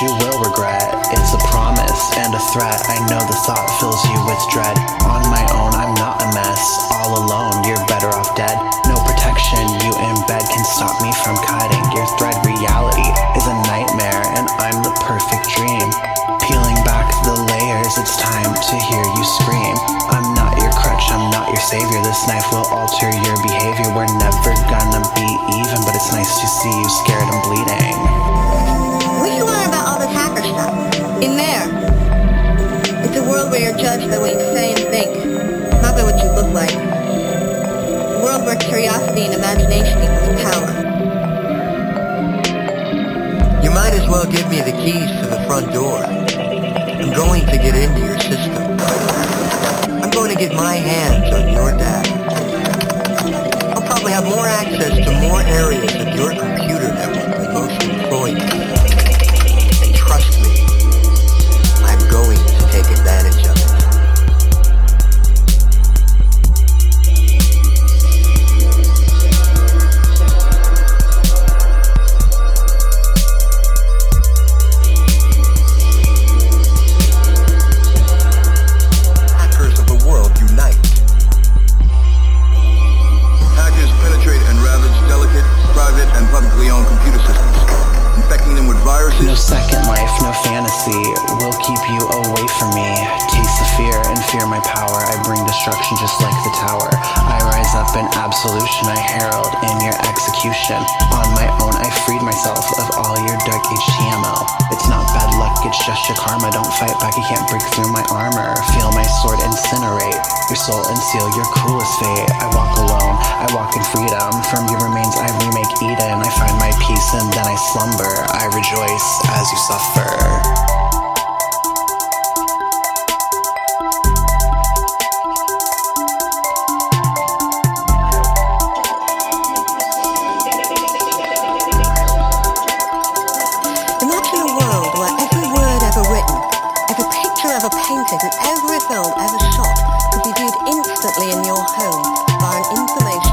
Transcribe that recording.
you will regret. It's a promise and a threat. I know the thought fills you with dread. On my own, I'm not a mess. All alone, you're better off dead. No protection, you in bed can stop me from cutting your thread. Reality is a nightmare, and I'm the perfect dream. Peeling back the layers, it's time to hear you scream. I'm not your crutch, I'm not your savior. This knife will alter your behavior. We're never gonna be even, but it's nice to see you scared you're judged by what you say and think, not by what you look like. A world where curiosity and imagination equals power. You might as well give me the keys to the front door. I'm going to get into your system. I'm going to get my hands on your data. Will keep you away from me. Taste the fear and fear my power. I bring destruction just like the tower. I rise up in absolution. I herald in your execution. On my own, I freed myself of all your dark HTML. It's not bad luck, it's just your karma. Don't fight back, you can't break through my armor. Feel my sword incinerate your soul and seal your cruelest fate. I walk alone, I walk in freedom. From your remains, I remake Eden. I find my peace and then I slumber. I rejoice as you suffer. Every film ever shot could be viewed instantly in your home by an information